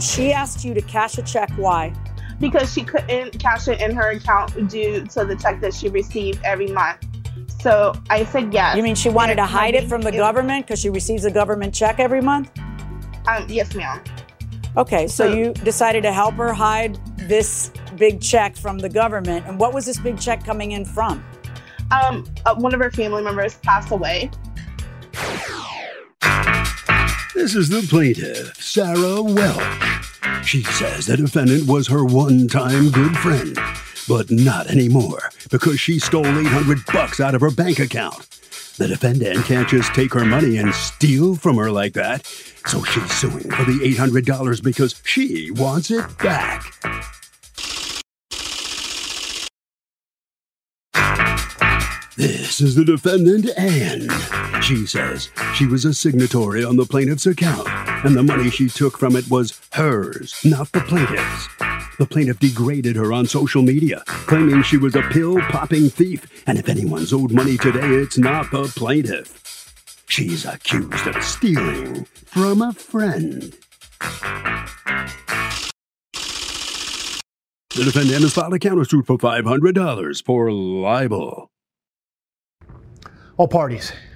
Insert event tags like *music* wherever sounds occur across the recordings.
She asked you to cash a check. Why? Because she couldn't cash it in her account due to the check that she received every month. So I said yes. You mean she wanted to hide it from the it, government because she receives a government check every month? Um, yes, ma'am. Okay, so, so you decided to help her hide this big check from the government. And what was this big check coming in from? Um, uh, one of her family members passed away. This is the plaintiff, Sarah Welch. She says the defendant was her one time good friend, but not anymore because she stole 800 bucks out of her bank account. The defendant can't just take her money and steal from her like that, so she's suing for the $800 because she wants it back. This is the defendant, Anne. She says she was a signatory on the plaintiff's account, and the money she took from it was hers, not the plaintiff's. The plaintiff degraded her on social media, claiming she was a pill popping thief, and if anyone's owed money today, it's not the plaintiff. She's accused of stealing from a friend. The defendant has filed a countersuit for $500 for libel. All parties,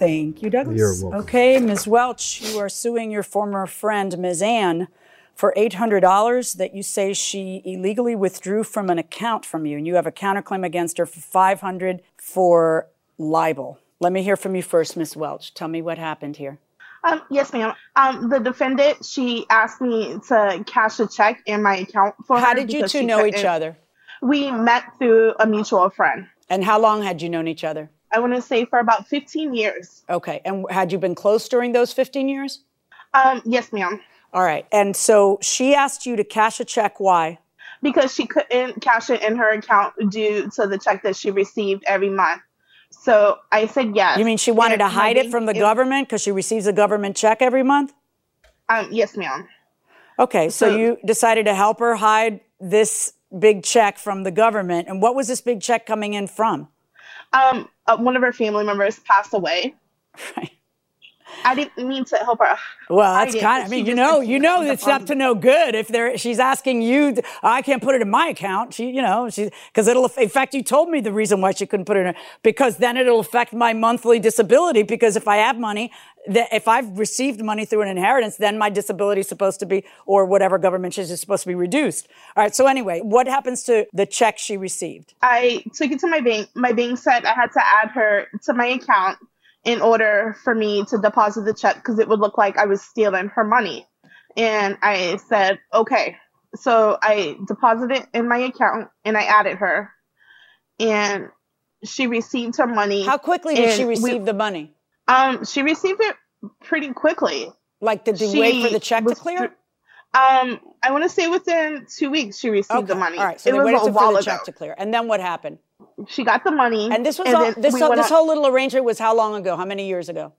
Thank you, Douglas. You're welcome. Okay, Ms. Welch, you are suing your former friend, Ms. Ann, for $800 that you say she illegally withdrew from an account from you, and you have a counterclaim against her for 500 for libel. Let me hear from you first, Ms. Welch. Tell me what happened here. Um, yes, ma'am. Um, the defendant, she asked me to cash a check in my account for How her. did you two know each couldn't- other? We met through a mutual friend. And how long had you known each other? I want to say for about 15 years. Okay. And had you been close during those 15 years? Um, yes, ma'am. All right. And so she asked you to cash a check. Why? Because she couldn't cash it in her account due to the check that she received every month. So I said yes. You mean she wanted And to hide it from the government because she receives a government check every month? Um, yes, ma'am. Okay, so, So- you decided to help her hide this big check from the government. And what was this big check coming in from? Um, uh, one of her family members passed away. *laughs* Right. I didn't mean to help her. Well, that's kind of, I mean, you know, you know, it's up to no good if there, she's asking you, to- I can't put it in my account. She, you know, she, cause it'll, in fact, you told me the reason why she couldn't put it in, because then it'll affect my monthly disability. Because if I have money, that if I've received money through an inheritance, then my disability is supposed to be, or whatever government is supposed to be reduced. All right. So anyway, what happens to the check she received? I took it to my bank. My bank said I had to add her to my account in order for me to deposit the check because it would look like I was stealing her money. And I said, okay. So I deposited it in my account and I added her. And she received her money. How quickly did she and we- receive the money? Um, she received it pretty quickly. Like, did you wait for the check to clear? Um, I want to say within two weeks she received Okay. the money. All right. So it they was waited a for while the ago. check to clear. And then what happened? She got the money, And this was all, this whole, this on- whole little arrangement was how long ago? How many years ago?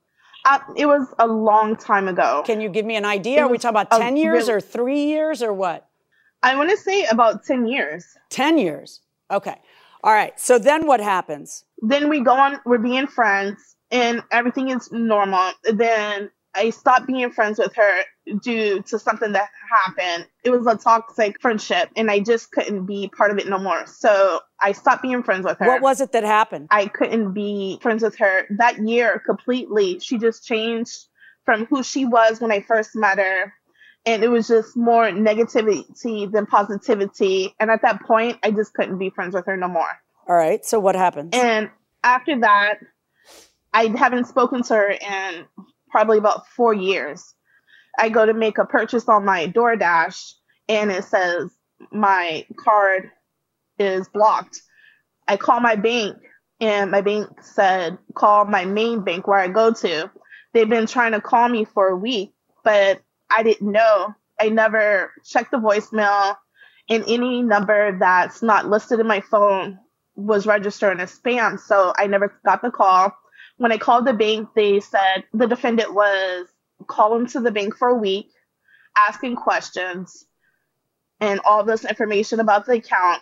Uh, it was a long time ago. Can you give me an idea? It Are we talking about 10 years real- or three years or what? I want to say about 10 years. 10 years. Okay. All right. So then what happens? Then we go on, we're being friends, and everything is normal. Then I stop being friends with her due to something that happened. It was a toxic friendship, and I just couldn't be part of it no more. So I stopped being friends with her. What was it that happened? I couldn't be friends with her that year completely. She just changed from who she was when I first met her. and it was just more negativity than positivity. And at that point, I just couldn't be friends with her no more. All right. So what happened? And after that, I haven't spoken to her in probably about four years. I go to make a purchase on my DoorDash and it says my card is blocked. I call my bank and my bank said call my main bank where I go to. They've been trying to call me for a week, but I didn't know. I never checked the voicemail and any number that's not listed in my phone was registered as spam, so I never got the call. When I called the bank, they said the defendant was calling to the bank for a week, asking questions and all this information about the account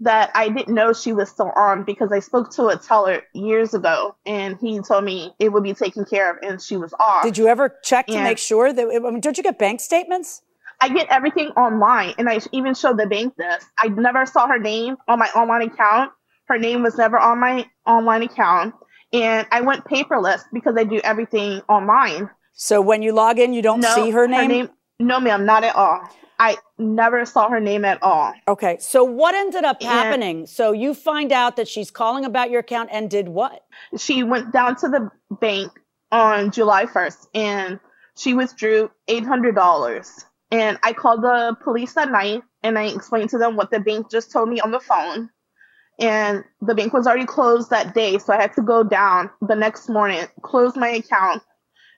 that I didn't know she was still on because I spoke to a teller years ago and he told me it would be taken care of and she was off. Did you ever check to make sure that, I mean, don't you get bank statements? I get everything online and I even showed the bank this. I never saw her name on my online account. Her name was never on my online account. And I went paperless because I do everything online. So when you log in, you don't no, see her name? her name? No, ma'am, not at all. I never saw her name at all. Okay. So what ended up happening? So you find out that she's calling about your account and did what? She went down to the bank on July 1st and she withdrew $800. And I called the police that night and I explained to them what the bank just told me on the phone. And the bank was already closed that day, so I had to go down the next morning, close my account,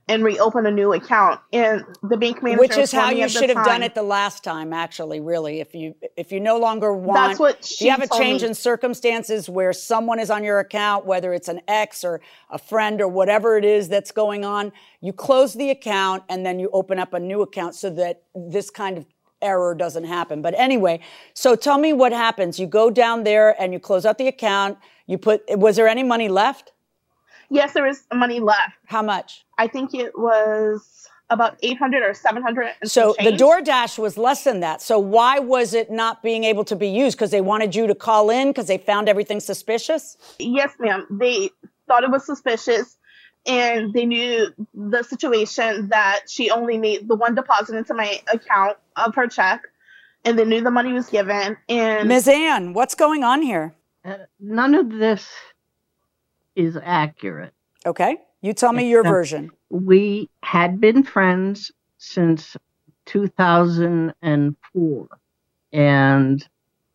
and reopen a new account. And the bank manager, which is how you should have done it the last time. Actually, really, if you if you no longer want, that's what you have a change me. in circumstances where someone is on your account, whether it's an ex or a friend or whatever it is that's going on. You close the account and then you open up a new account so that this kind of error doesn't happen. But anyway, so tell me what happens. You go down there and you close out the account. You put. Was there any money left? Yes, there was money left. How much? I think it was about 800 or 700. So the DoorDash was less than that. So why was it not being able to be used? Because they wanted you to call in because they found everything suspicious? Yes, ma'am. They thought it was suspicious and they knew the situation that she only made the one deposit into my account of her check and they knew the money was given. And Ms. Ann, what's going on here? Uh, none of this is accurate. Okay. You tell me your version. We had been friends since 2004. And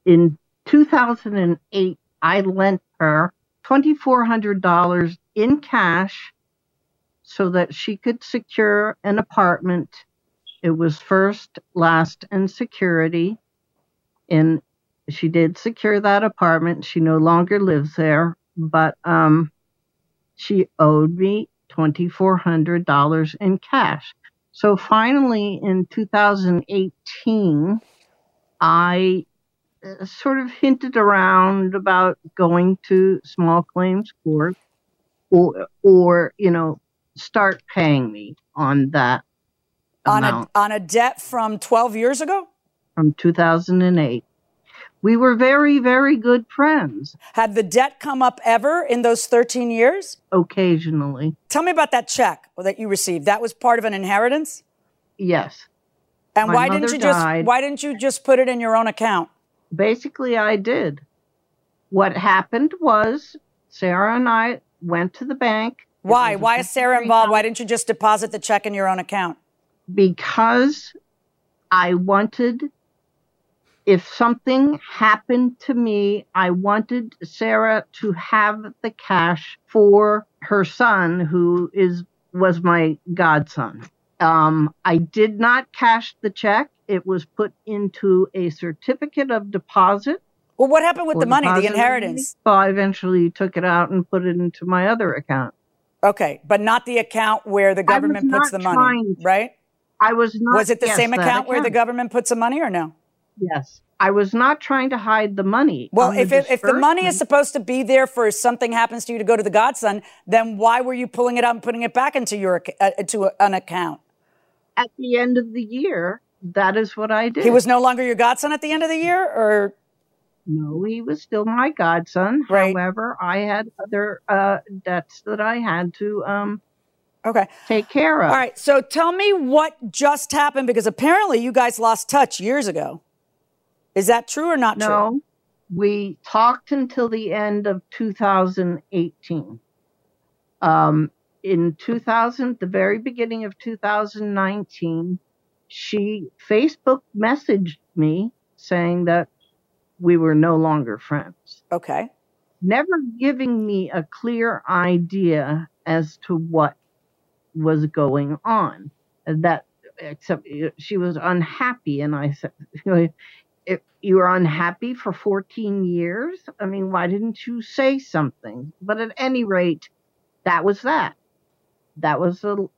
in 2008, I lent her $2,400 in cash so that she could secure an apartment. It was first, last, and security. And she did secure that apartment. She no longer lives there but um, she owed me $2,400 in cash. So finally, in 2018, I uh, sort of hinted around about going to small claims court or, or you know, start paying me on that on amount. a on a debt from 12 years ago from 2008 we were very, very good friends. Had the debt come up ever in those 13 years? Occasionally. Tell me about that check that you received. That was part of an inheritance? Yes. And My why didn't you died. just why didn't you just put it in your own account? Basically I did. What happened was Sarah and I went to the bank. Why? Why is Sarah involved? Why didn't you just deposit the check in your own account? Because I wanted if something happened to me, I wanted Sarah to have the cash for her son, who is was my godson. Um, I did not cash the check. It was put into a certificate of deposit. Well, what happened with the money, the inheritance? Well, I eventually took it out and put it into my other account. Okay, but not the account where the government puts the money, right? I was not. Was it the yes, same account, account where the government puts the money, or no? Yes. I was not trying to hide the money. Well, if, it, if the money is supposed to be there for something happens to you to go to the godson, then why were you pulling it out and putting it back into your uh, to an account? At the end of the year, that is what I did. He was no longer your godson at the end of the year, or no, he was still my godson. Right. However, I had other uh, debts that I had to um, Okay. take care of. All right. So tell me what just happened because apparently you guys lost touch years ago. Is that true or not true? No, we talked until the end of 2018. Um, in 2000, the very beginning of 2019, she Facebook messaged me saying that we were no longer friends, Okay. never giving me a clear idea as to what was going on. That except she was unhappy, and I said, *laughs* if you were unhappy for 14 years, I mean, why didn't you say something? But at any rate, that was that. That was the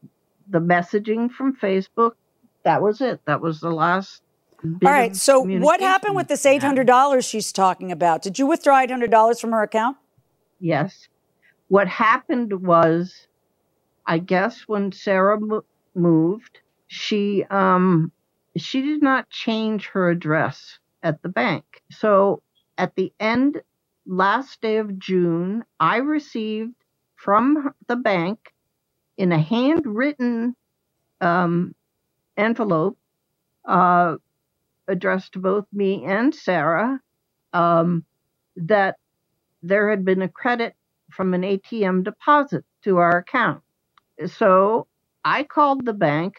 the messaging from Facebook. That was it. That was the last. All right. So what happened with this we eight had. hundred dollars she's talking about? Did you withdraw eight hundred dollars from her account? Yes. What happened was, I guess when Sarah mo- moved, she um she did not change her address at the bank. So at the end last day of June, I received from the bank in a handwritten um, envelope uh, addressed to both me and Sarah um, that there had been a credit from an ATM deposit to our account. So I called the bank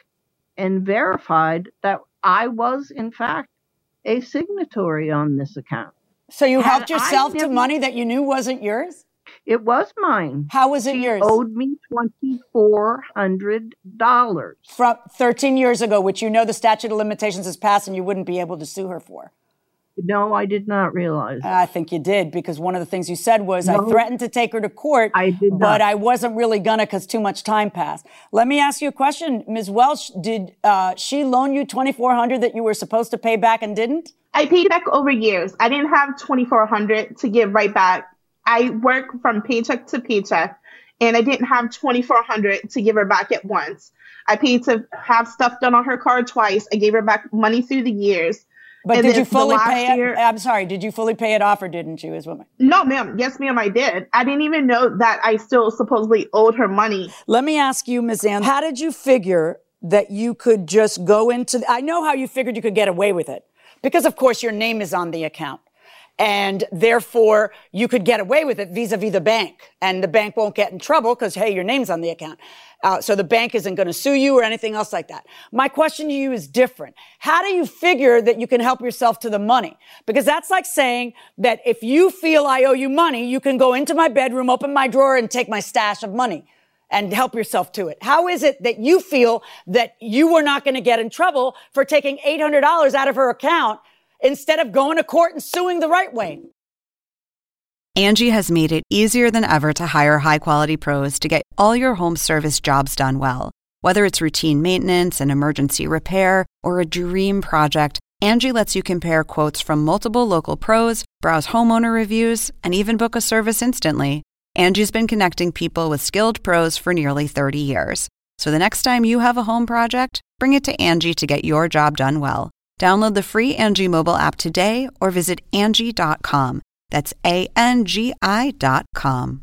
and verified that I was, in fact, a signatory on this account. So you Had helped yourself to money that you knew wasn't yours? It was mine. How was it yours? She yours? owed me twenty four hundred dollars. From 13 years ago, which you know the statute of limitations has passed and you wouldn't be able to sue her for. No, I did not realize. I think you did because one of the things you said was I threatened to take her to court, I did but not. I wasn't really gonna because too much time passed. Let me ask you a question, Ms. Welch. Did uh, she loan you 2,400 that you were supposed to pay back and didn't? I paid back over years. I didn't have 2400 to give right back. I work from paycheck to paycheck and I didn't have 2400 to give her back at once. I paid to have stuff done on her car twice. I gave her back money through the years. But And did you fully pay year- it? I'm sorry. Did you fully pay it off or didn't you? What my, No, ma'am. Yes, ma'am, I did. I didn't even know that I still supposedly owed her money. Let me ask you, Ms. Ann, how did you figure that you could just go into, I know how you figured you could get away with it because of course your name is on the account. And therefore you could get away with it vis-a-vis the bank and the bank won't get in trouble because, hey, your name's on the account. Uh, so the bank isn't going to sue you or anything else like that. My question to you is different. How do you figure that you can help yourself to the money? Because that's like saying that if you feel I owe you money, you can go into my bedroom, open my drawer and take my stash of money and help yourself to it. How is it that you feel that you were not going to get in trouble for taking $800 out of her account instead of going to court and suing the right way? Angie has made it easier than ever to hire high quality pros to get all your home service jobs done well. Whether it's routine maintenance, an emergency repair, or a dream project, Angie lets you compare quotes from multiple local pros, browse homeowner reviews, and even book a service instantly. Angie's been connecting people with skilled pros for nearly 30 years. So the next time you have a home project, bring it to Angie to get your job done well. Download the free Angie mobile app today or visit Angie.com. That's A N G I dot com.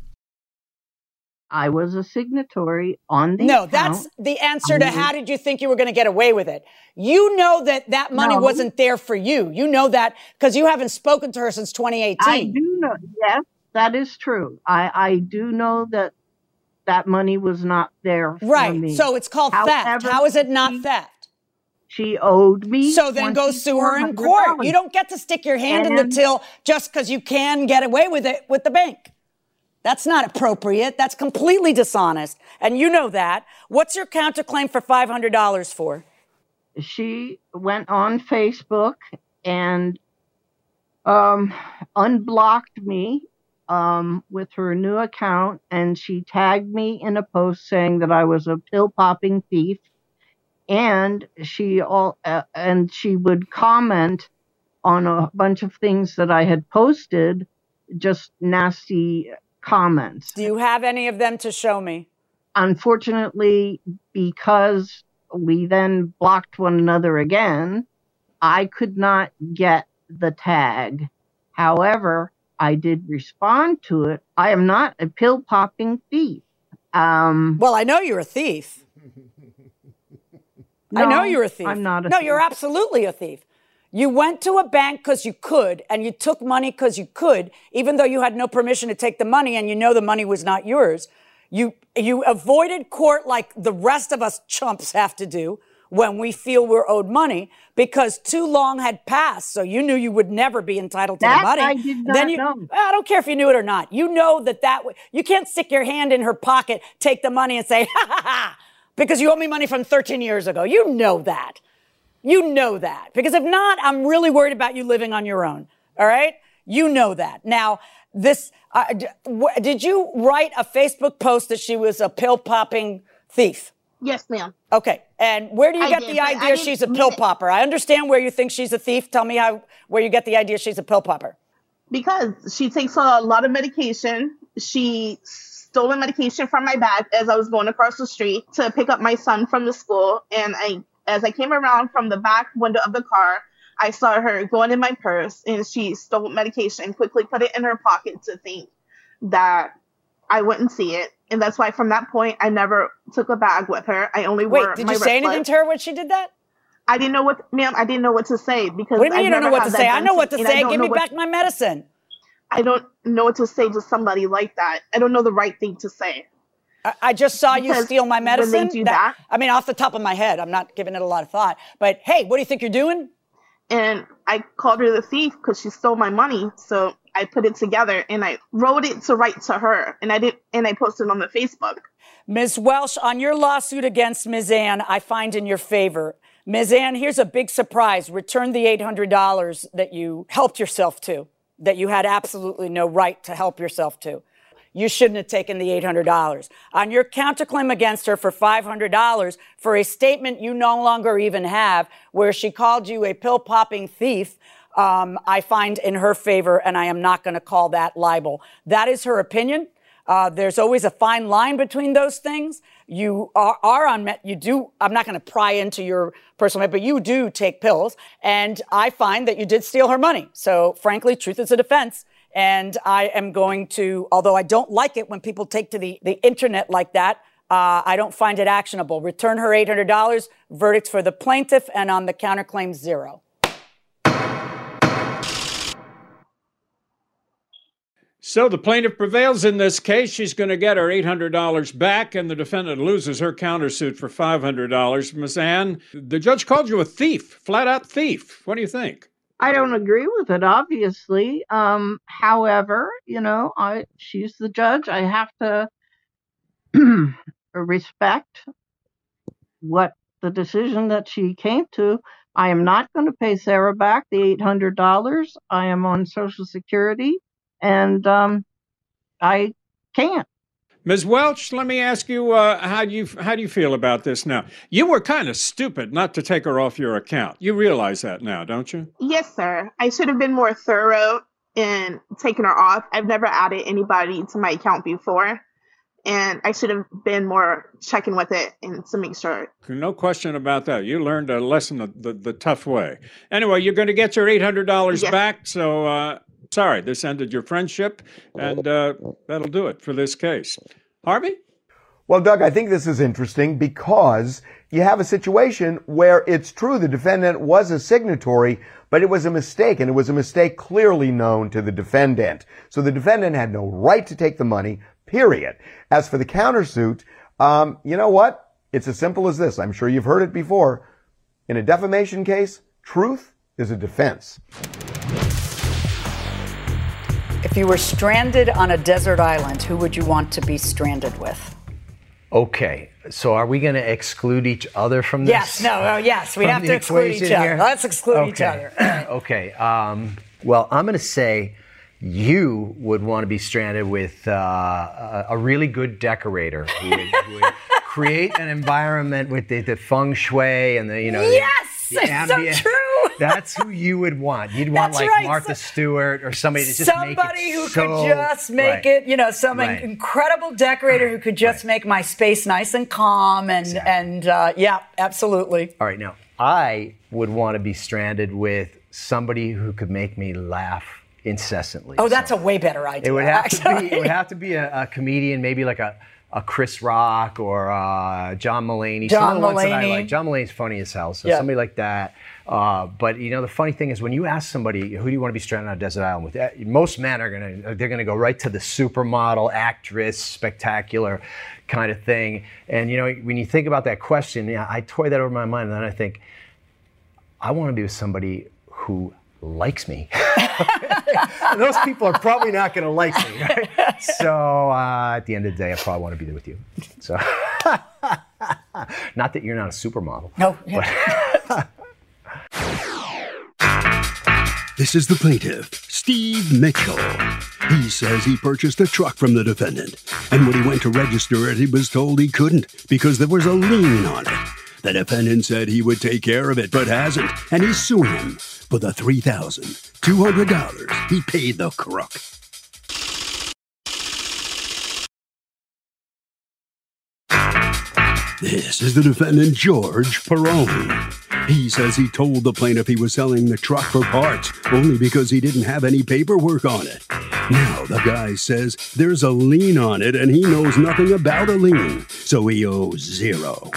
I was a signatory on the No, account. that's the answer to how did you think you were going to get away with it? You know that that money No. wasn't there for you. You know that because you haven't spoken to her since 2018. I do know. Yes, that is true. I I do know that that money was not there for right. me. So it's called theft. How is it not theft? She owed me. So then go sue her in court. You don't get to stick your hand in the till just because you can get away with it with the bank. That's not appropriate. That's completely dishonest. And you know that. What's your counterclaim for $500 for? She went on Facebook and um, unblocked me um, with her new account, and she tagged me in a post saying that I was a pill popping thief, and she all uh, and she would comment on a bunch of things that I had posted, just nasty comments. Do you have any of them to show me? unfortunately, because we then blocked one another again, I could not get the tag. However, I did respond to it. I am not a pill popping thief. Um, Well, I know you're a thief. I know you're a thief. I'm not a thief. no, thief. you're absolutely a thief. You went to a bank because you could, and you took money because you could, even though you had no permission to take the money and you know the money was not yours. You, you avoided court like the rest of us chumps have to do when we feel we're owed money because too long had passed. So you knew you would never be entitled to That the money. I did not then you, know. I don't care if you knew it or not. You know that that you can't stick your hand in her pocket, take the money and say, *laughs* ha ha ha, because you owe me money from 13 years ago. You know that. You know that. Because if not, I'm really worried about you living on your own. All right? You know that. Now, this, uh, did you write a Facebook post that she was a pill popping thief? Yes, ma'am. Okay. And where do you I get did, the idea she's a pill popper? I understand where you think she's a thief. Tell me how, where you get the idea she's a pill popper. Because she takes a lot of medication. She stole medication from my bag as I was going across the street to pick up my son from the school. And I, as I came around from the back window of the car, I saw her going in my purse and she stole medication and quickly put it in her pocket to think that I wouldn't see it. And that's why from that point, I never took a bag with her. I only Wait, wore did you say anything to her when she did that? I didn't know what, ma'am, I didn't know what to say because What do you mean I've you don't know what to say? I know what to I say. Give me back my medicine. I don't know what to say to somebody like that. I don't know the right thing to say. I, I just saw you Because steal my when they medicine. do that- I mean, off the top of my head, I'm not giving it a lot of thought. But hey, what do you think you're doing? And I called her the thief because she stole my money. So I put it together and I wrote it to write to her, and I did, and I posted on the Facebook. Ms. Welch, on your lawsuit against Ms. Ann, I find in your favor. Ms. Ann, here's a big surprise. Return the $800 that you helped yourself to, that you had absolutely no right to help yourself to. You shouldn't have taken the $800. On your counterclaim against her for $500 for a statement you no longer even have, where she called you a pill popping thief, um, I find in her favor, and I am not going to call that libel. That is her opinion. Uh, there's always a fine line between those things. You are, are on, met- you do, I'm not going to pry into your personal life, but you do take pills. And I find that you did steal her money. So frankly, truth is a defense. And I am going to, although I don't like it when people take to the, the internet like that, uh, I don't find it actionable. Return her $800, verdict for the plaintiff, and on the counterclaim, zero. So the plaintiff prevails in this case. She's going to get her $800 back, and the defendant loses her countersuit for $500. Miss Ann, the judge called you a thief, flat out thief. What do you think? I don't agree with it, obviously. Um, however, you know, I she's the judge. I have to *clears throat* respect what the decision that she came to. I am not going to pay Sarah back the eight hundred dollars. I am on Social Security, and um, I can't. Ms. Welch, let me ask you, uh, how do you how do you feel about this now? You were kind of stupid not to take her off your account. You realize that now, don't you? Yes, sir. I should have been more thorough in taking her off. I've never added anybody to my account before, and I should have been more checking with it and to make sure. No question about that. You learned a lesson the, the, the tough way. Anyway, you're going to get your $800 Yes. back. So, uh, sorry, this ended your friendship, and uh, that'll do it for this case. Harvey? Well, Doug, I think this is interesting because you have a situation where it's true the defendant was a signatory, but it was a mistake, and it was a mistake clearly known to the defendant. So the defendant had no right to take the money, period. As for the countersuit, um, you know what? It's as simple as this. I'm sure you've heard it before. In a defamation case, truth is a defense. If you were stranded on a desert island, who would you want to be stranded with? Okay, so are we going to exclude each other from this? Yes, no, oh, yes, we have to exclude each other. here? Let's exclude each other. *clears throat* okay. Um, well, I'm going to say you would want to be stranded with uh, a, a really good decorator who would, who would create an environment with the, the feng shui and the you know. the- Yes, the it's so true. That's who you would want. You'd want That's like right. Martha So- Stewart or somebody to just Somebody make it Somebody who so- could just make Right. it, you know, some Right. incredible decorator who could just make my space nice and calm and and uh, yeah, absolutely. All right, now I would want to be stranded with somebody who could make me laugh incessantly. Oh, that's a way better idea. It would have to be. It would have to be a, a comedian, maybe like a a Chris Rock or uh, John Mulaney. John Some of the ones that I Mulaney. like. John Mulaney's funny as hell. So Yeah. somebody like that. Uh, but you know, the funny thing is when you ask somebody who do you want to be stranded on a desert island with, eh, most men are gonna they're gonna go right to the supermodel, actress, spectacular kind of thing. And you know, when you think about that question, yeah, I toy that over my mind, and then I think, I want to be with somebody who likes me. *laughs* and those people are probably not going to like me. Right? So uh, at the end of the day, I probably want to be there with you. So, *laughs* not that you're not a supermodel. No. But *laughs* This is the plaintiff, Steve Mitchell. He says he purchased a truck from the defendant, and when he went to register it, he was told he couldn't because there was a lien on it. The defendant said he would take care of it, but hasn't, and he's suing him for the $3,200 he paid the crook. This is the defendant, George Perone. He says he told the plaintiff he was selling the truck for parts only because he didn't have any paperwork on it. Now the guy says there's a lien on it and he knows nothing about a lien, so he owes zero.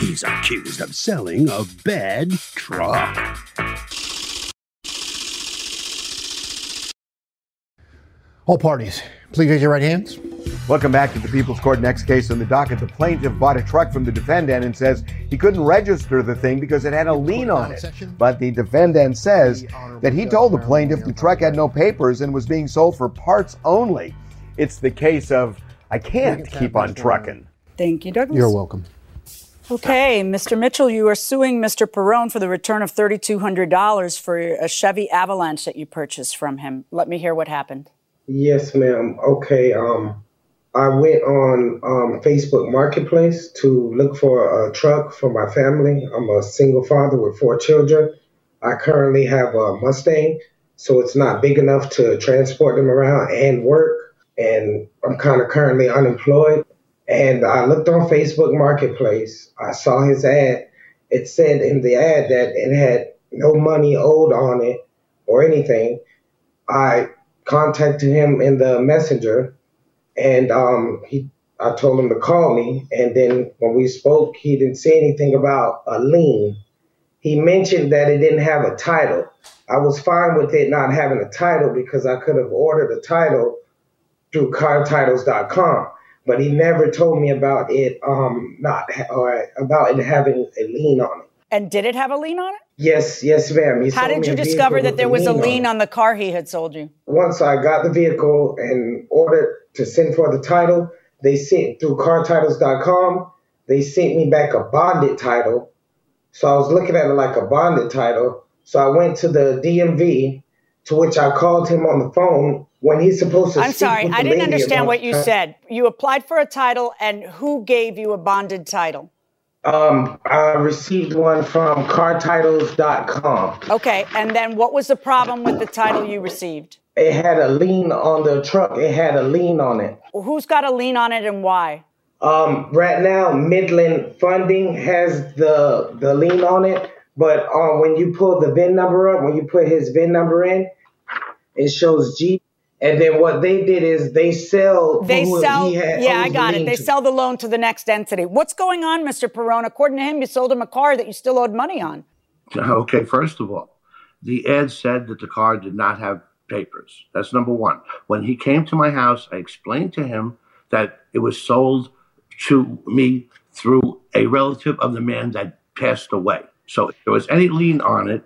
He's accused of selling a bad truck. All parties, please raise your right hands. Welcome back to the People's Court. Next case on the docket. The plaintiff bought a truck from the defendant and says he couldn't register the thing because it had a lien on it. But the defendant says that he told the plaintiff the truck had no papers and was being sold for parts only. It's the case of I can't keep on trucking. Thank you, Douglas. You're welcome. Okay, Mr. Mitchell, you are suing Mr. Perone for the return of $3,200 for a Chevy Avalanche that you purchased from him. Let me hear what happened. Yes, ma'am. Okay. Um, I went on um, Facebook Marketplace to look for a truck for my family. I'm a single father with four children. I currently have a Mustang, so it's not big enough to transport them around and work. And I'm kind of currently unemployed. And I looked on Facebook Marketplace. I saw his ad. It said in the ad that it had no money owed on it or anything. I contacted him in the messenger and um, he I told him to call me and then when we spoke he didn't say anything about a lien. He mentioned that it didn't have a title. I was fine with it not having a title because I could have ordered a title through cartitles.com, but he never told me about it um not or about it having a lien on it. And did it have a lien on it? Yes, yes, ma'am. He How did you discover that there was a lien it. on the car he had sold you? Once I got the vehicle and ordered to send for the title, they sent through cartitles.com. They sent me back a bonded title. So I was looking at it like a bonded title. So I went to the DMV, to which I called him on the phone when he's supposed to. I'm sorry, I didn't understand what you said. You applied for a title, and who gave you a bonded title? Um, I received one from cartitles.com. Okay, and then what was the problem with the title you received? It had a lien on the truck. It had a lien on it. Well, who's got a lien on it and why? Um, right now, Midland Funding has the the lien on it, but um, when you pull the VIN number up, when you put his VIN number in, it shows G. And then what they did is they sell. They who sell. Oh, he had- Yeah, I the got it. They to. sell the loan to the next entity. What's going on, Mr. Perone? According to him, you sold him a car that you still owed money on. *laughs* Okay, first of all, the ad said that the car did not have papers. That's number one. When he came to my house, I explained to him that it was sold to me through a relative of the man that passed away. So if there was any lien on it,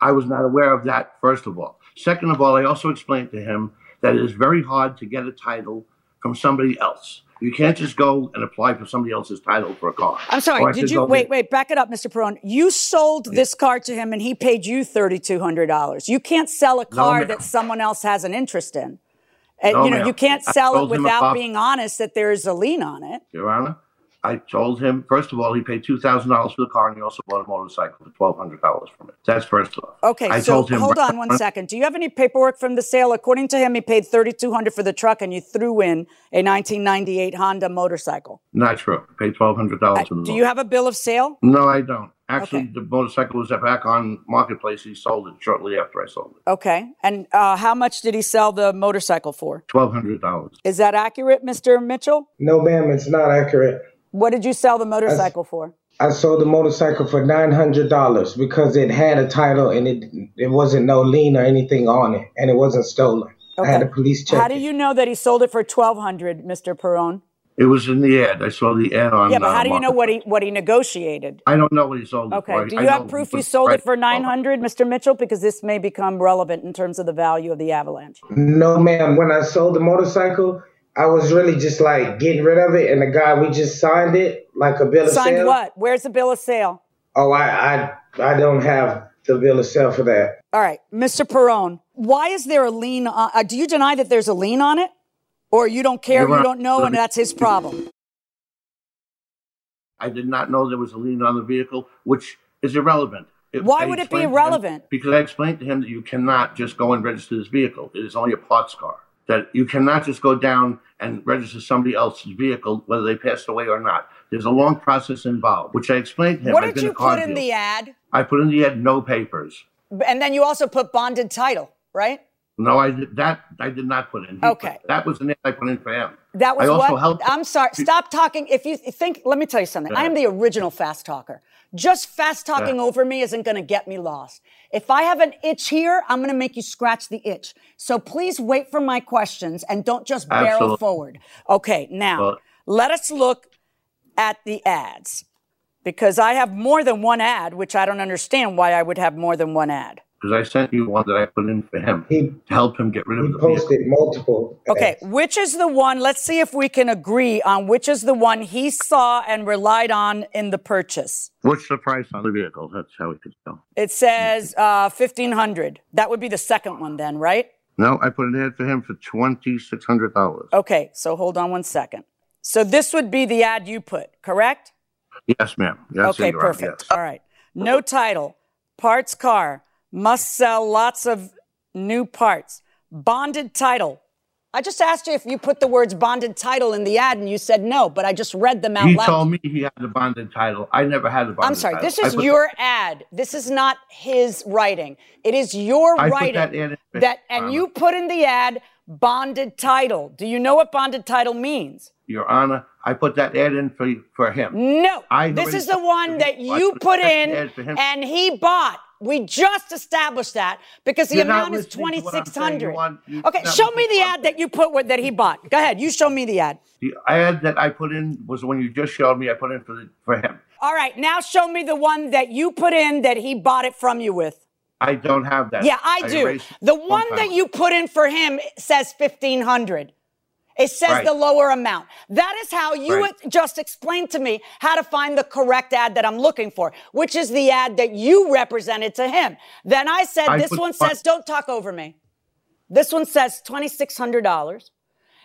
I was not aware of that, first of all. Second of all, I also explained to him that it is very hard to get a title from somebody else. You can't just go and apply for somebody else's title for a car. I'm sorry. Did you wait? Wait, back it up, Mr. Perone. You sold this car to him, and he paid you thirty-two hundred dollars. You can't sell a car ma'am. that someone else has an interest in. And, No, you know, you can't sell it without being honest that there is a lien on it. Your Honor, I told him, first of all, he paid $2,000 for the car and he also bought a motorcycle for $1,200 from it. That's first off. Okay, I so told him hold on one second. Do you have any paperwork from the sale? According to him, he paid thirty-two hundred for the truck, and you threw in a nineteen ninety-eight Honda motorcycle. Not true. I paid $1,200 for the Do you have a bill of sale? No, I don't. Actually, Okay. the motorcycle was back on marketplace. He sold it shortly after I sold it. Okay. And uh, how much did he sell the motorcycle for? Twelve hundred dollars. Is that accurate, Mr. Mitchell? No, ma'am, it's not accurate. What did you sell the motorcycle for? I sold the motorcycle for nine hundred dollars because it had a title and it it wasn't no lien or anything on it, and it wasn't stolen. I had a police check. How do you know that he sold it for twelve hundred, Mr. Perone? It was in the ad. I saw the ad on. Yeah, but uh, how do you know what he what he negotiated? I don't know what he sold it for. Okay. for. Do you know have proof you was sold it for nine hundred, Mr. Mitchell? Because this may become relevant in terms of the value of the Avalanche. No, ma'am. When I sold the motorcycle, I was really just like getting rid of it, and the guy we just signed it like a bill of Signed sale. Signed what? Where's the bill of sale? Oh, I I I don't have the bill of sale for that. All right, Mr. Perone, why is there a lien on? Uh, do you deny that there's a lien on it, or you don't care, Your you don't know, and that's his problem? I did not know there was a lien on the vehicle, which is irrelevant. It- Why I would it be explained to him- irrelevant? because I explained to him that you cannot just go and register this vehicle. It is only a parts car. That you cannot just go down and register somebody else's vehicle, whether they passed away or not. There's a long process involved, which I explained to him. What did you put in the ad? I put in the ad no papers. And then you also put bonded title, right? No, I did that. I did not put in. He Okay. put- that was an ad I put in for him. That was I also what? helped. I'm sorry. Stop talking. If you think, let me tell you something. I am the original fast talker. Just fast talking Yeah. over me isn't going to get me lost. If I have an itch here, I'm going to make you scratch the itch. So please wait for my questions and don't just barrel Absolutely. forward. Okay, now Well- let us look at the ads because I have more than one ad, which I don't understand why I would have more than one ad. Because I sent you one that I put in for him He to help him get rid of he the vehicle. posted multiple. Okay, which is the one? Let's see if we can agree on which is the one he saw and relied on in the purchase. What's the price on the vehicle? That's how we could tell. It says uh, fifteen hundred. That would be the second one, then, right? No, I put an ad for him for twenty six hundred dollars. Okay, so hold on one second. So this would be the ad you put, correct? Yes, ma'am. Yes, okay, Your Honor, perfect. yes. All right. No title. Parts car. Must sell lots of new parts. Bonded title. I just asked you if you put the words bonded title in the ad and you said no, but I just read them out He loud. He told me he had the bonded title. I never had the bonded title. I'm sorry. title. This is your ad. This is not his writing. It is your I put writing that ad in- that, and Honor. you put in the ad bonded title. Do you know what bonded title means? Your Honor, I put that ad in for for him. No. I this is the one that you put in ad for him. and he bought. We just established that because the You're amount is listening to what I'm saying. You 2600 want- Okay, show me the ad that you put with, that he bought. Go ahead. You show me the ad. The ad that I put in was the one you just showed me. I put in for the, for him. All right, now show me the one that you put in that he bought it from you with. I don't have that. Yeah, I do. The one that you put in for him says 1500. It says Right. the lower amount. That is how you Right. just explained to me how to find the correct ad that I'm looking for, which is the ad that you represented to him. Then I said, I this put- one says, don't talk over me. This one says $2,600.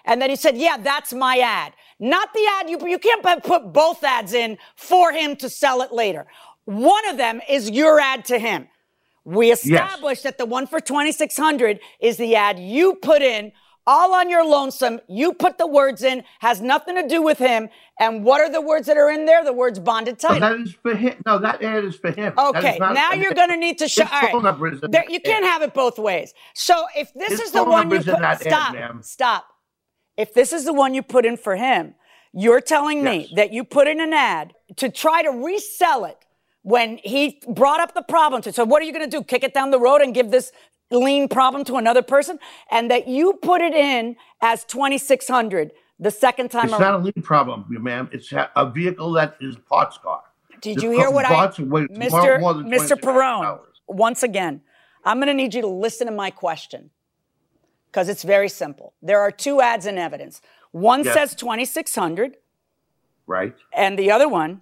And then he said, yeah, that's my ad. Not the ad, you, you can't put- put both ads in for him to sell it later. One of them is your ad to him. We established that the one for 2600 is the ad you put in all on your lonesome. You put the words in, has nothing to do with him. And what are the words that are in there? The words bonded No, title. that is for him. No, that ad is for him. Okay, now you're going to need to show. All right, number is in There- you can't ad. have it both ways. So if this His is the one you put, that ad, stop, stop. If this is the one you put in for him, you're telling me that you put in an ad to try to resell it when he brought up the problem. To, so what are you going to do? Kick it down the road and give this lien problem to another person? And that you put it in as 2600 the second time It's around. not a lead problem, man. It's a vehicle that is a parts car. Did you hear what I, Mr. more- more than Mr. Perone? hours. Once again, I'm going to need you to listen to my question because it's very simple. There are two ads in evidence. One Yes. says 2,600, Right? and the other one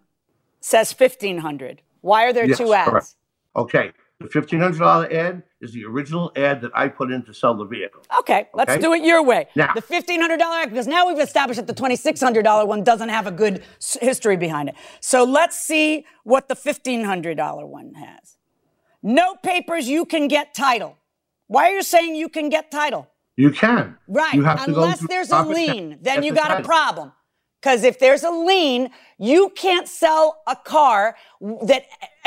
says 1,500. Why are there Yes, two ads? correct. Okay. The fifteen hundred dollar ad is the original ad that I put in to sell the vehicle. Okay, let's Okay. do it your way. Now- the $1,500 ad, because now we've established that the $2,600 one doesn't have a good history behind it. So let's see what the $1,500 one has. No papers, you can get title. Why are you saying you can get title? You can. Right. You have to go Unless there's a lien, then you the got a problem. Because if there's a lien, you can't sell a car that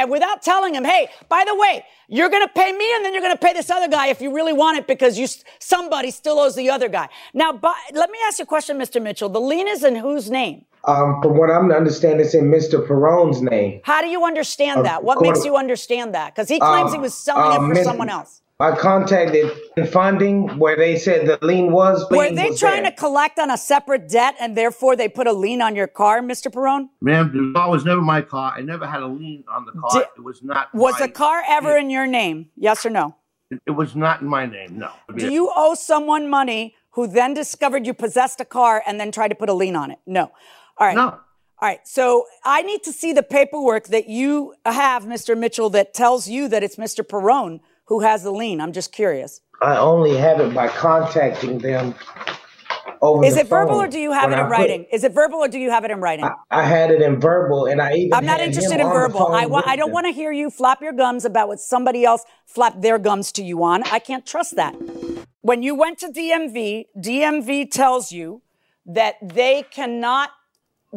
without telling him, hey, by the way, you're going to pay me and then you're going to pay this other guy if you really want it because you somebody still owes the other guy. Now, by, let me ask you a question, Mr. Mitchell. The lien is in whose name? Um, from what I'm understanding, it's in Mr. Perone's name. How do you understand Uh, that? What makes you understand that? Because he claims he Um, was selling um, it for Miss- someone else. I contacted the funding where they said the lien was. Were they was trying there. to collect on a separate debt and therefore they put a lien on your car, Mr. Perone? Ma'am, the car was never my car. I never had a lien on the car. Did- it was not. Was my, the car ever in your name? Yes or no? It was not in my name. No. Do you owe someone money who then discovered you possessed a car and then tried to put a lien on it? No. All right. No. All right. So I need to see the paperwork that you have, Mr. Mitchell, that tells you that it's Mr. Perone who has the lien. I'm just curious. I only have it by contacting them over Is the it verbal or do you have it I in put- writing? Is it verbal or do you have it in writing? I had it in verbal, and I even. I'm not interested in verbal. I, wa- I don't want to hear you flap your gums about what somebody else flapped their gums to you on. I can't trust that. When you went to DMV, DMV tells you that they cannot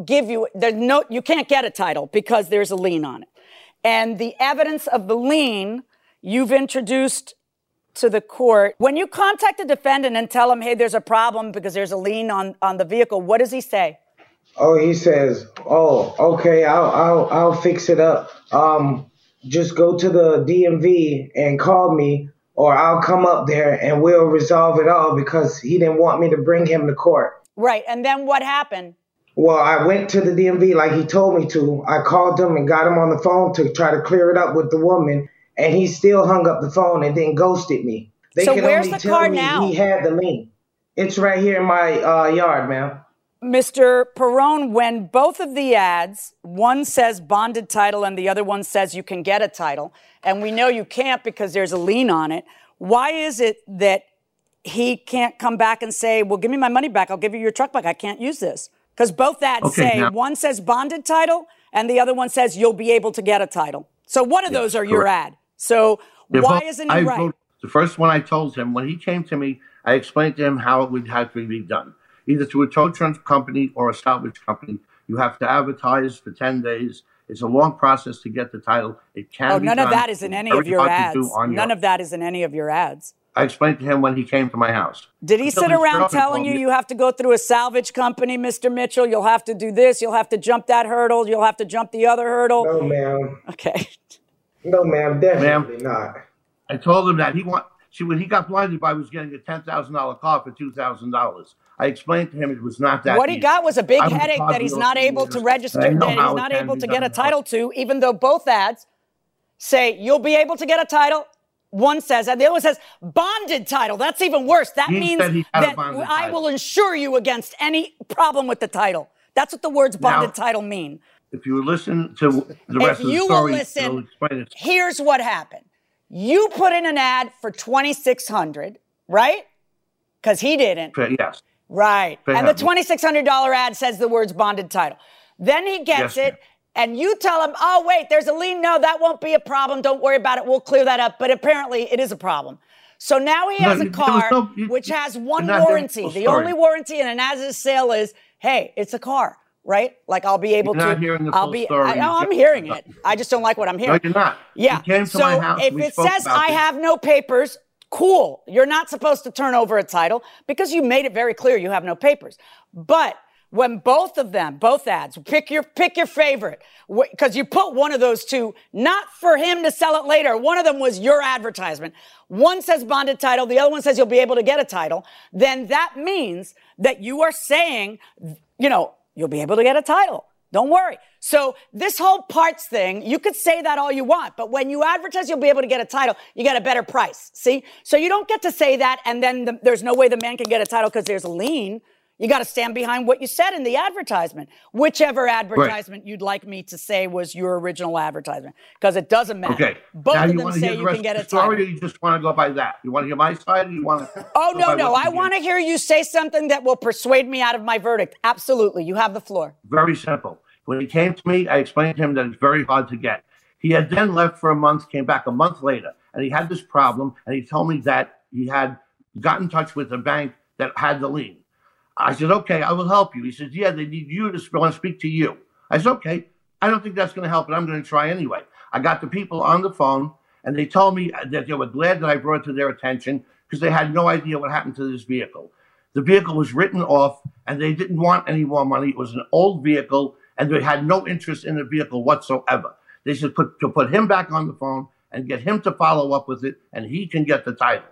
give you there's no you can't get a title because there's a lien on it. And the evidence of the lien you've introduced to the court. When you contact the defendant and tell him, hey, there's a problem because there's a lien on, on the vehicle, what does he say? Oh, he says, "Oh, okay, I'll I'll I'll fix it up. Um, just go to the DMV and call me, or I'll come up there and we'll resolve it all because he didn't want me to bring him to court." Right. And then what happened? Well, I went to the DMV like he told me to. I called him and got him on the phone to try to clear it up with the woman, and he still hung up the phone and then ghosted me. They So could where's only the tell car me now? he had the lien. It's right here in my uh, yard, ma'am. Mr. Perone, when both of the ads, one says bonded title and the other one says you can get a title, and we know you can't because there's a lien on it, why is it that he can't come back and say, well, give me my money back, I'll give you your truck back, I can't use this? Because both ads Okay, say now- one says bonded title and the other one says you'll be able to get a title. So one of those are your correct. ad. So They're why both- isn't I he right? wrote- the first one I told him when he came to me, I explained to him how it would have to be done, either through a tow truck company or a salvage company. You have to advertise for ten days. It's a long process to get the title. It can. Oh, be none of that is in any of your hard to do ads. None your- of that is in any of your ads. I explained to him when he came to my house. Did he Until sit his around telling you me- you have to go through a salvage company, Mr. Mitchell? You'll have to do this. You'll have to jump that hurdle. You'll have to jump the other hurdle. No, ma'am. Okay. *laughs* No, ma'am. Definitely not. I told him that he want. See, when he got blinded by was getting a ten thousand dollar car for two thousand dollars. I explained to him it was not that. What he got was a big I was headache that he's not able to register, and I know that he's not able to get a title to, even though both ads say you'll be able to get a title. One says and the other one says bonded title. That's even worse. That He means said he had a that I title. will insure you against any problem with the title. That's what the words Now- bonded title mean. If you listen to the rest If of the you will story, explain it. here's what happened. You put in an ad for 2600 right? Because he didn't. Yes. Right. Fair and the $2,600 ad says the words bonded title. Then he gets Yes, it, and you tell him, oh, wait, there's a lien. No, that won't be a problem. Don't worry about it. We'll clear that up. But apparently, it is a problem. So now he No, has a car no- you- which has one you're not hearing warranty. the The only warranty in an as is sale is, hey, it's a car, right? Like I'll be able to. not the I'll be. story. I, no, I'm hearing it. I just don't like what I'm hearing. No, you're not. Yeah. To so house. if it says I this. have no papers, cool. You're not supposed to turn over a title because you made it very clear you have no papers. But when both of them, both ads, pick your pick your favorite because you put one of those two not for him to sell it later. One of them was your advertisement. One says bonded title, the other one says you'll be able to get a title. Then that means that you are saying, you know, you'll be able to get a title. Don't worry. So this whole parts thing, you could say that all you want, but when you advertise you'll be able to get a title, you get a better price. See? So you don't get to say that and then the, there's no way the man can get a title because there's a lien. You got to stand behind what you said in the advertisement, whichever advertisement you'd like me to say was your original advertisement, because it doesn't matter. Okay. Both now of you them say the you can get a title. or you just want to go by that? You want to hear my side, or you want to? Oh, no, no. I want to hear you say something that will persuade me out of my verdict. Absolutely. You have the floor. Very simple. When he came to me, I explained to him that it's very hard to get. He had then left for a month, came back a month later, and he had this problem. And he told me that he had got in touch with a bank that had the lien. I said, okay, I will help you. He says, yeah, they need you to want to speak to you. I said, okay, I don't think that's going to help, but I'm going to try anyway. I got the people on the phone, and they told me that they were glad that I brought it to their attention because they had no idea what happened to this vehicle. The vehicle was written off, and they didn't want any more money. It was an old vehicle, and they had no interest in the vehicle whatsoever. They said put, to put him back on the phone and get him to follow up with it, and he can get the title.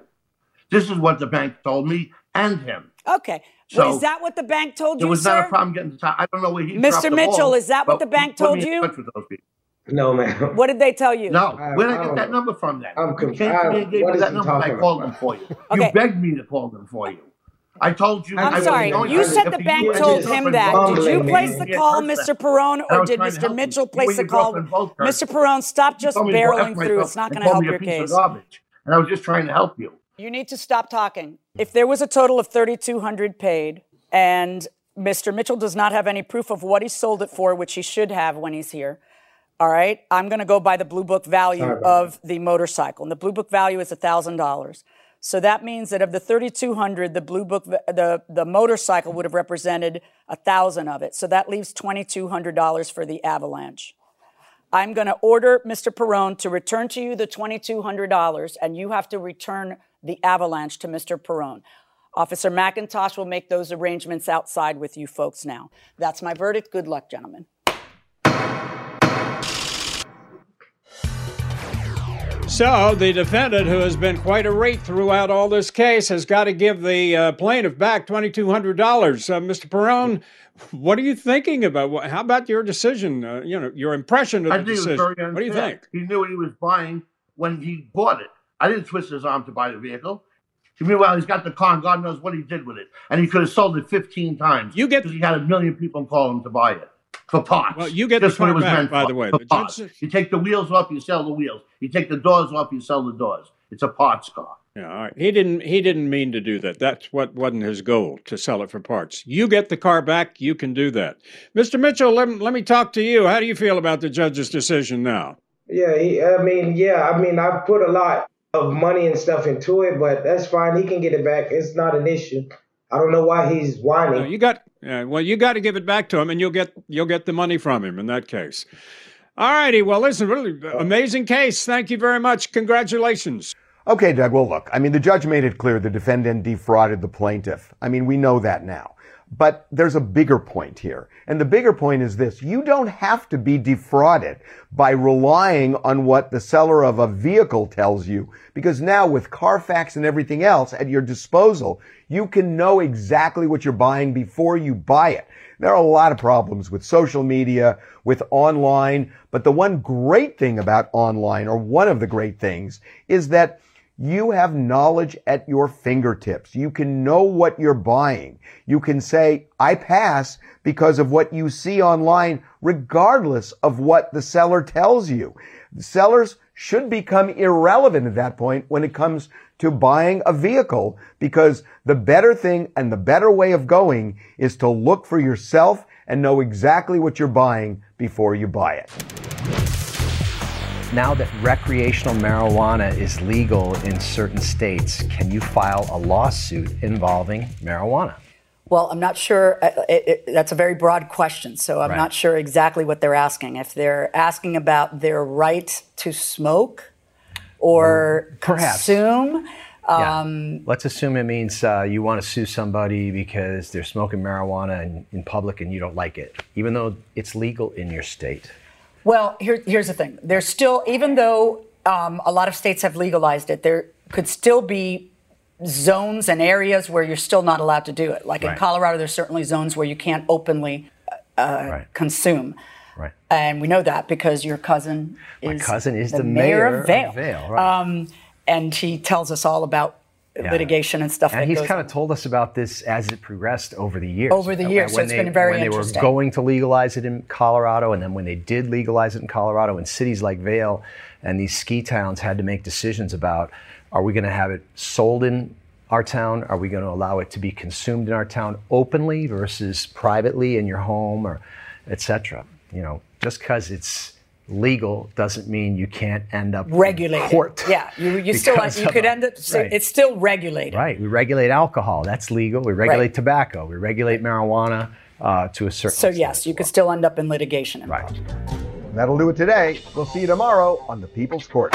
This is what the bank told me and him. Okay. So, well, is that what the bank told There you, was sir? not a problem getting the title. I don't know where he Mr. dropped the Mitchell, ball, is that what but the bank told you? touch with those people. No, ma'am. *laughs* What did they tell you? No, I- where did I I get that number from then? I'm you came to me I- and gave me that number and I called about? them for you. *laughs* Okay. You begged me to call them for you. I told you. I'm I sorry. You said if the bank told him that. Did you place the call, Mr. that. Perone, or did Mr. Mitchell place the call? girlfriend both hurt. Mr. Perone, stop just told me to go F barreling through. It's not going to help me your case. And I was just trying to help you. You need to stop talking. If there was a total of 3200 paid and Mr. Mitchell does not have any proof of what he sold it for, which he should have when he's here, all right, I'm going to go by the Blue Book value of the motorcycle. And the Blue Book value is $1,000. So that means that of the 3200, the Blue Book the the motorcycle would have represented a 1000 of it. So that leaves $2200 for the Avalanche. I'm going to order Mr. Perone to return to you the $2,200, and you have to return the avalanche to Mr. Perone. Officer McIntosh will make those arrangements outside with you folks now. That's my verdict. Good luck, gentlemen. So, the defendant, who has been quite a rate throughout all this case, has got to give the uh, plaintiff back $2,200. Uh, Mr. Perone, what are you thinking about? what- How about your decision? Uh, you know, your impression of I the think it was decision. very What do you think? He knew what he was buying when he bought it. I didn't twist his arm to buy the vehicle. Meanwhile, he's got the car, and God knows what he did with it. And he could have sold it 15 times. You get- because he had a million people call him to buy it for parts. Well, you get the Just what car back, by for, the way. for The parts. You take the wheels off, you sell the wheels. You take the doors off, you sell the doors. It's a parts car. Yeah, all right. He didn't. He didn't mean to do that. That's what wasn't his goal to sell it for parts. You get the car back. You can do that, Mr. Mitchell. Let, me- let me talk to you. How do you feel about the judge's decision now? Yeah, he, I mean, yeah, I mean, I put a lot of money and stuff into it, but that's fine. He can get it back. It's not an issue. I don't know why he's whining. No, you got. Yeah, well, you got to give it back to him, and you'll get you'll get the money from him in that case. All righty. Well, listen, really uh, amazing case. Thank you very much. Congratulations. Okay, Doug. Well, look, I mean, the judge made it clear the defendant defrauded the plaintiff. I mean, we know that now. But there's a bigger point here. And the bigger point is this. You don't have to be defrauded by relying on what the seller of a vehicle tells you. Because now with Carfax and everything else at your disposal, you can know exactly what you're buying before you buy it. There are a lot of problems with social media, with online, but the one great thing about online, or one of the great things, is that you have knowledge at your fingertips. You can know what you're buying. You can say, I pass because of what you see online, regardless of what the seller tells you. Sellers should become irrelevant at that point when it comes to buying a vehicle because the better thing and the better way of going is to look for yourself and know exactly what you're buying before you buy it. Now that recreational marijuana is legal in certain states, can you file a lawsuit involving marijuana? Well, I'm not sure. uh, It, it, that's a very broad question, so I'm Right. not sure exactly what they're asking. If they're asking about their right to smoke or Perhaps. consume, Yeah. um, Let's assume it means uh, you want to sue somebody because they're smoking marijuana in, in public and you don't like it, even though it's legal in your state. Well, here, here's the thing. There's still, even though um, a lot of states have legalized it, there could still be zones and areas where you're still not allowed to do it. Like in Colorado, there's certainly zones where you can't openly uh, Right. consume. Right. And we know that because your cousin My cousin is the, the mayor, mayor of Vail. of Vail, right. um, and he tells us all about Yeah. litigation and stuff And that he's kind of told us about this as it progressed over the years. Over the years, so when it's they- been very when interesting. they were going to legalize it in Colorado, and then when they did legalize it in Colorado, in cities like Vail and these ski towns had to make decisions about: Are we going to have it sold in our town? Are we going to allow it to be consumed in our town openly versus privately in your home, or etc. You know, just because it's legal doesn't mean you can't end up in regulated. court. Yeah, you, you *laughs* still because you could a- end up. right. It's still regulated. Right. We regulate alcohol. That's legal. We regulate Right. tobacco. We regulate marijuana uh, to a certain So yes, you could still end up in litigation. Right. That'll do it today. We'll see you tomorrow on the People's Court.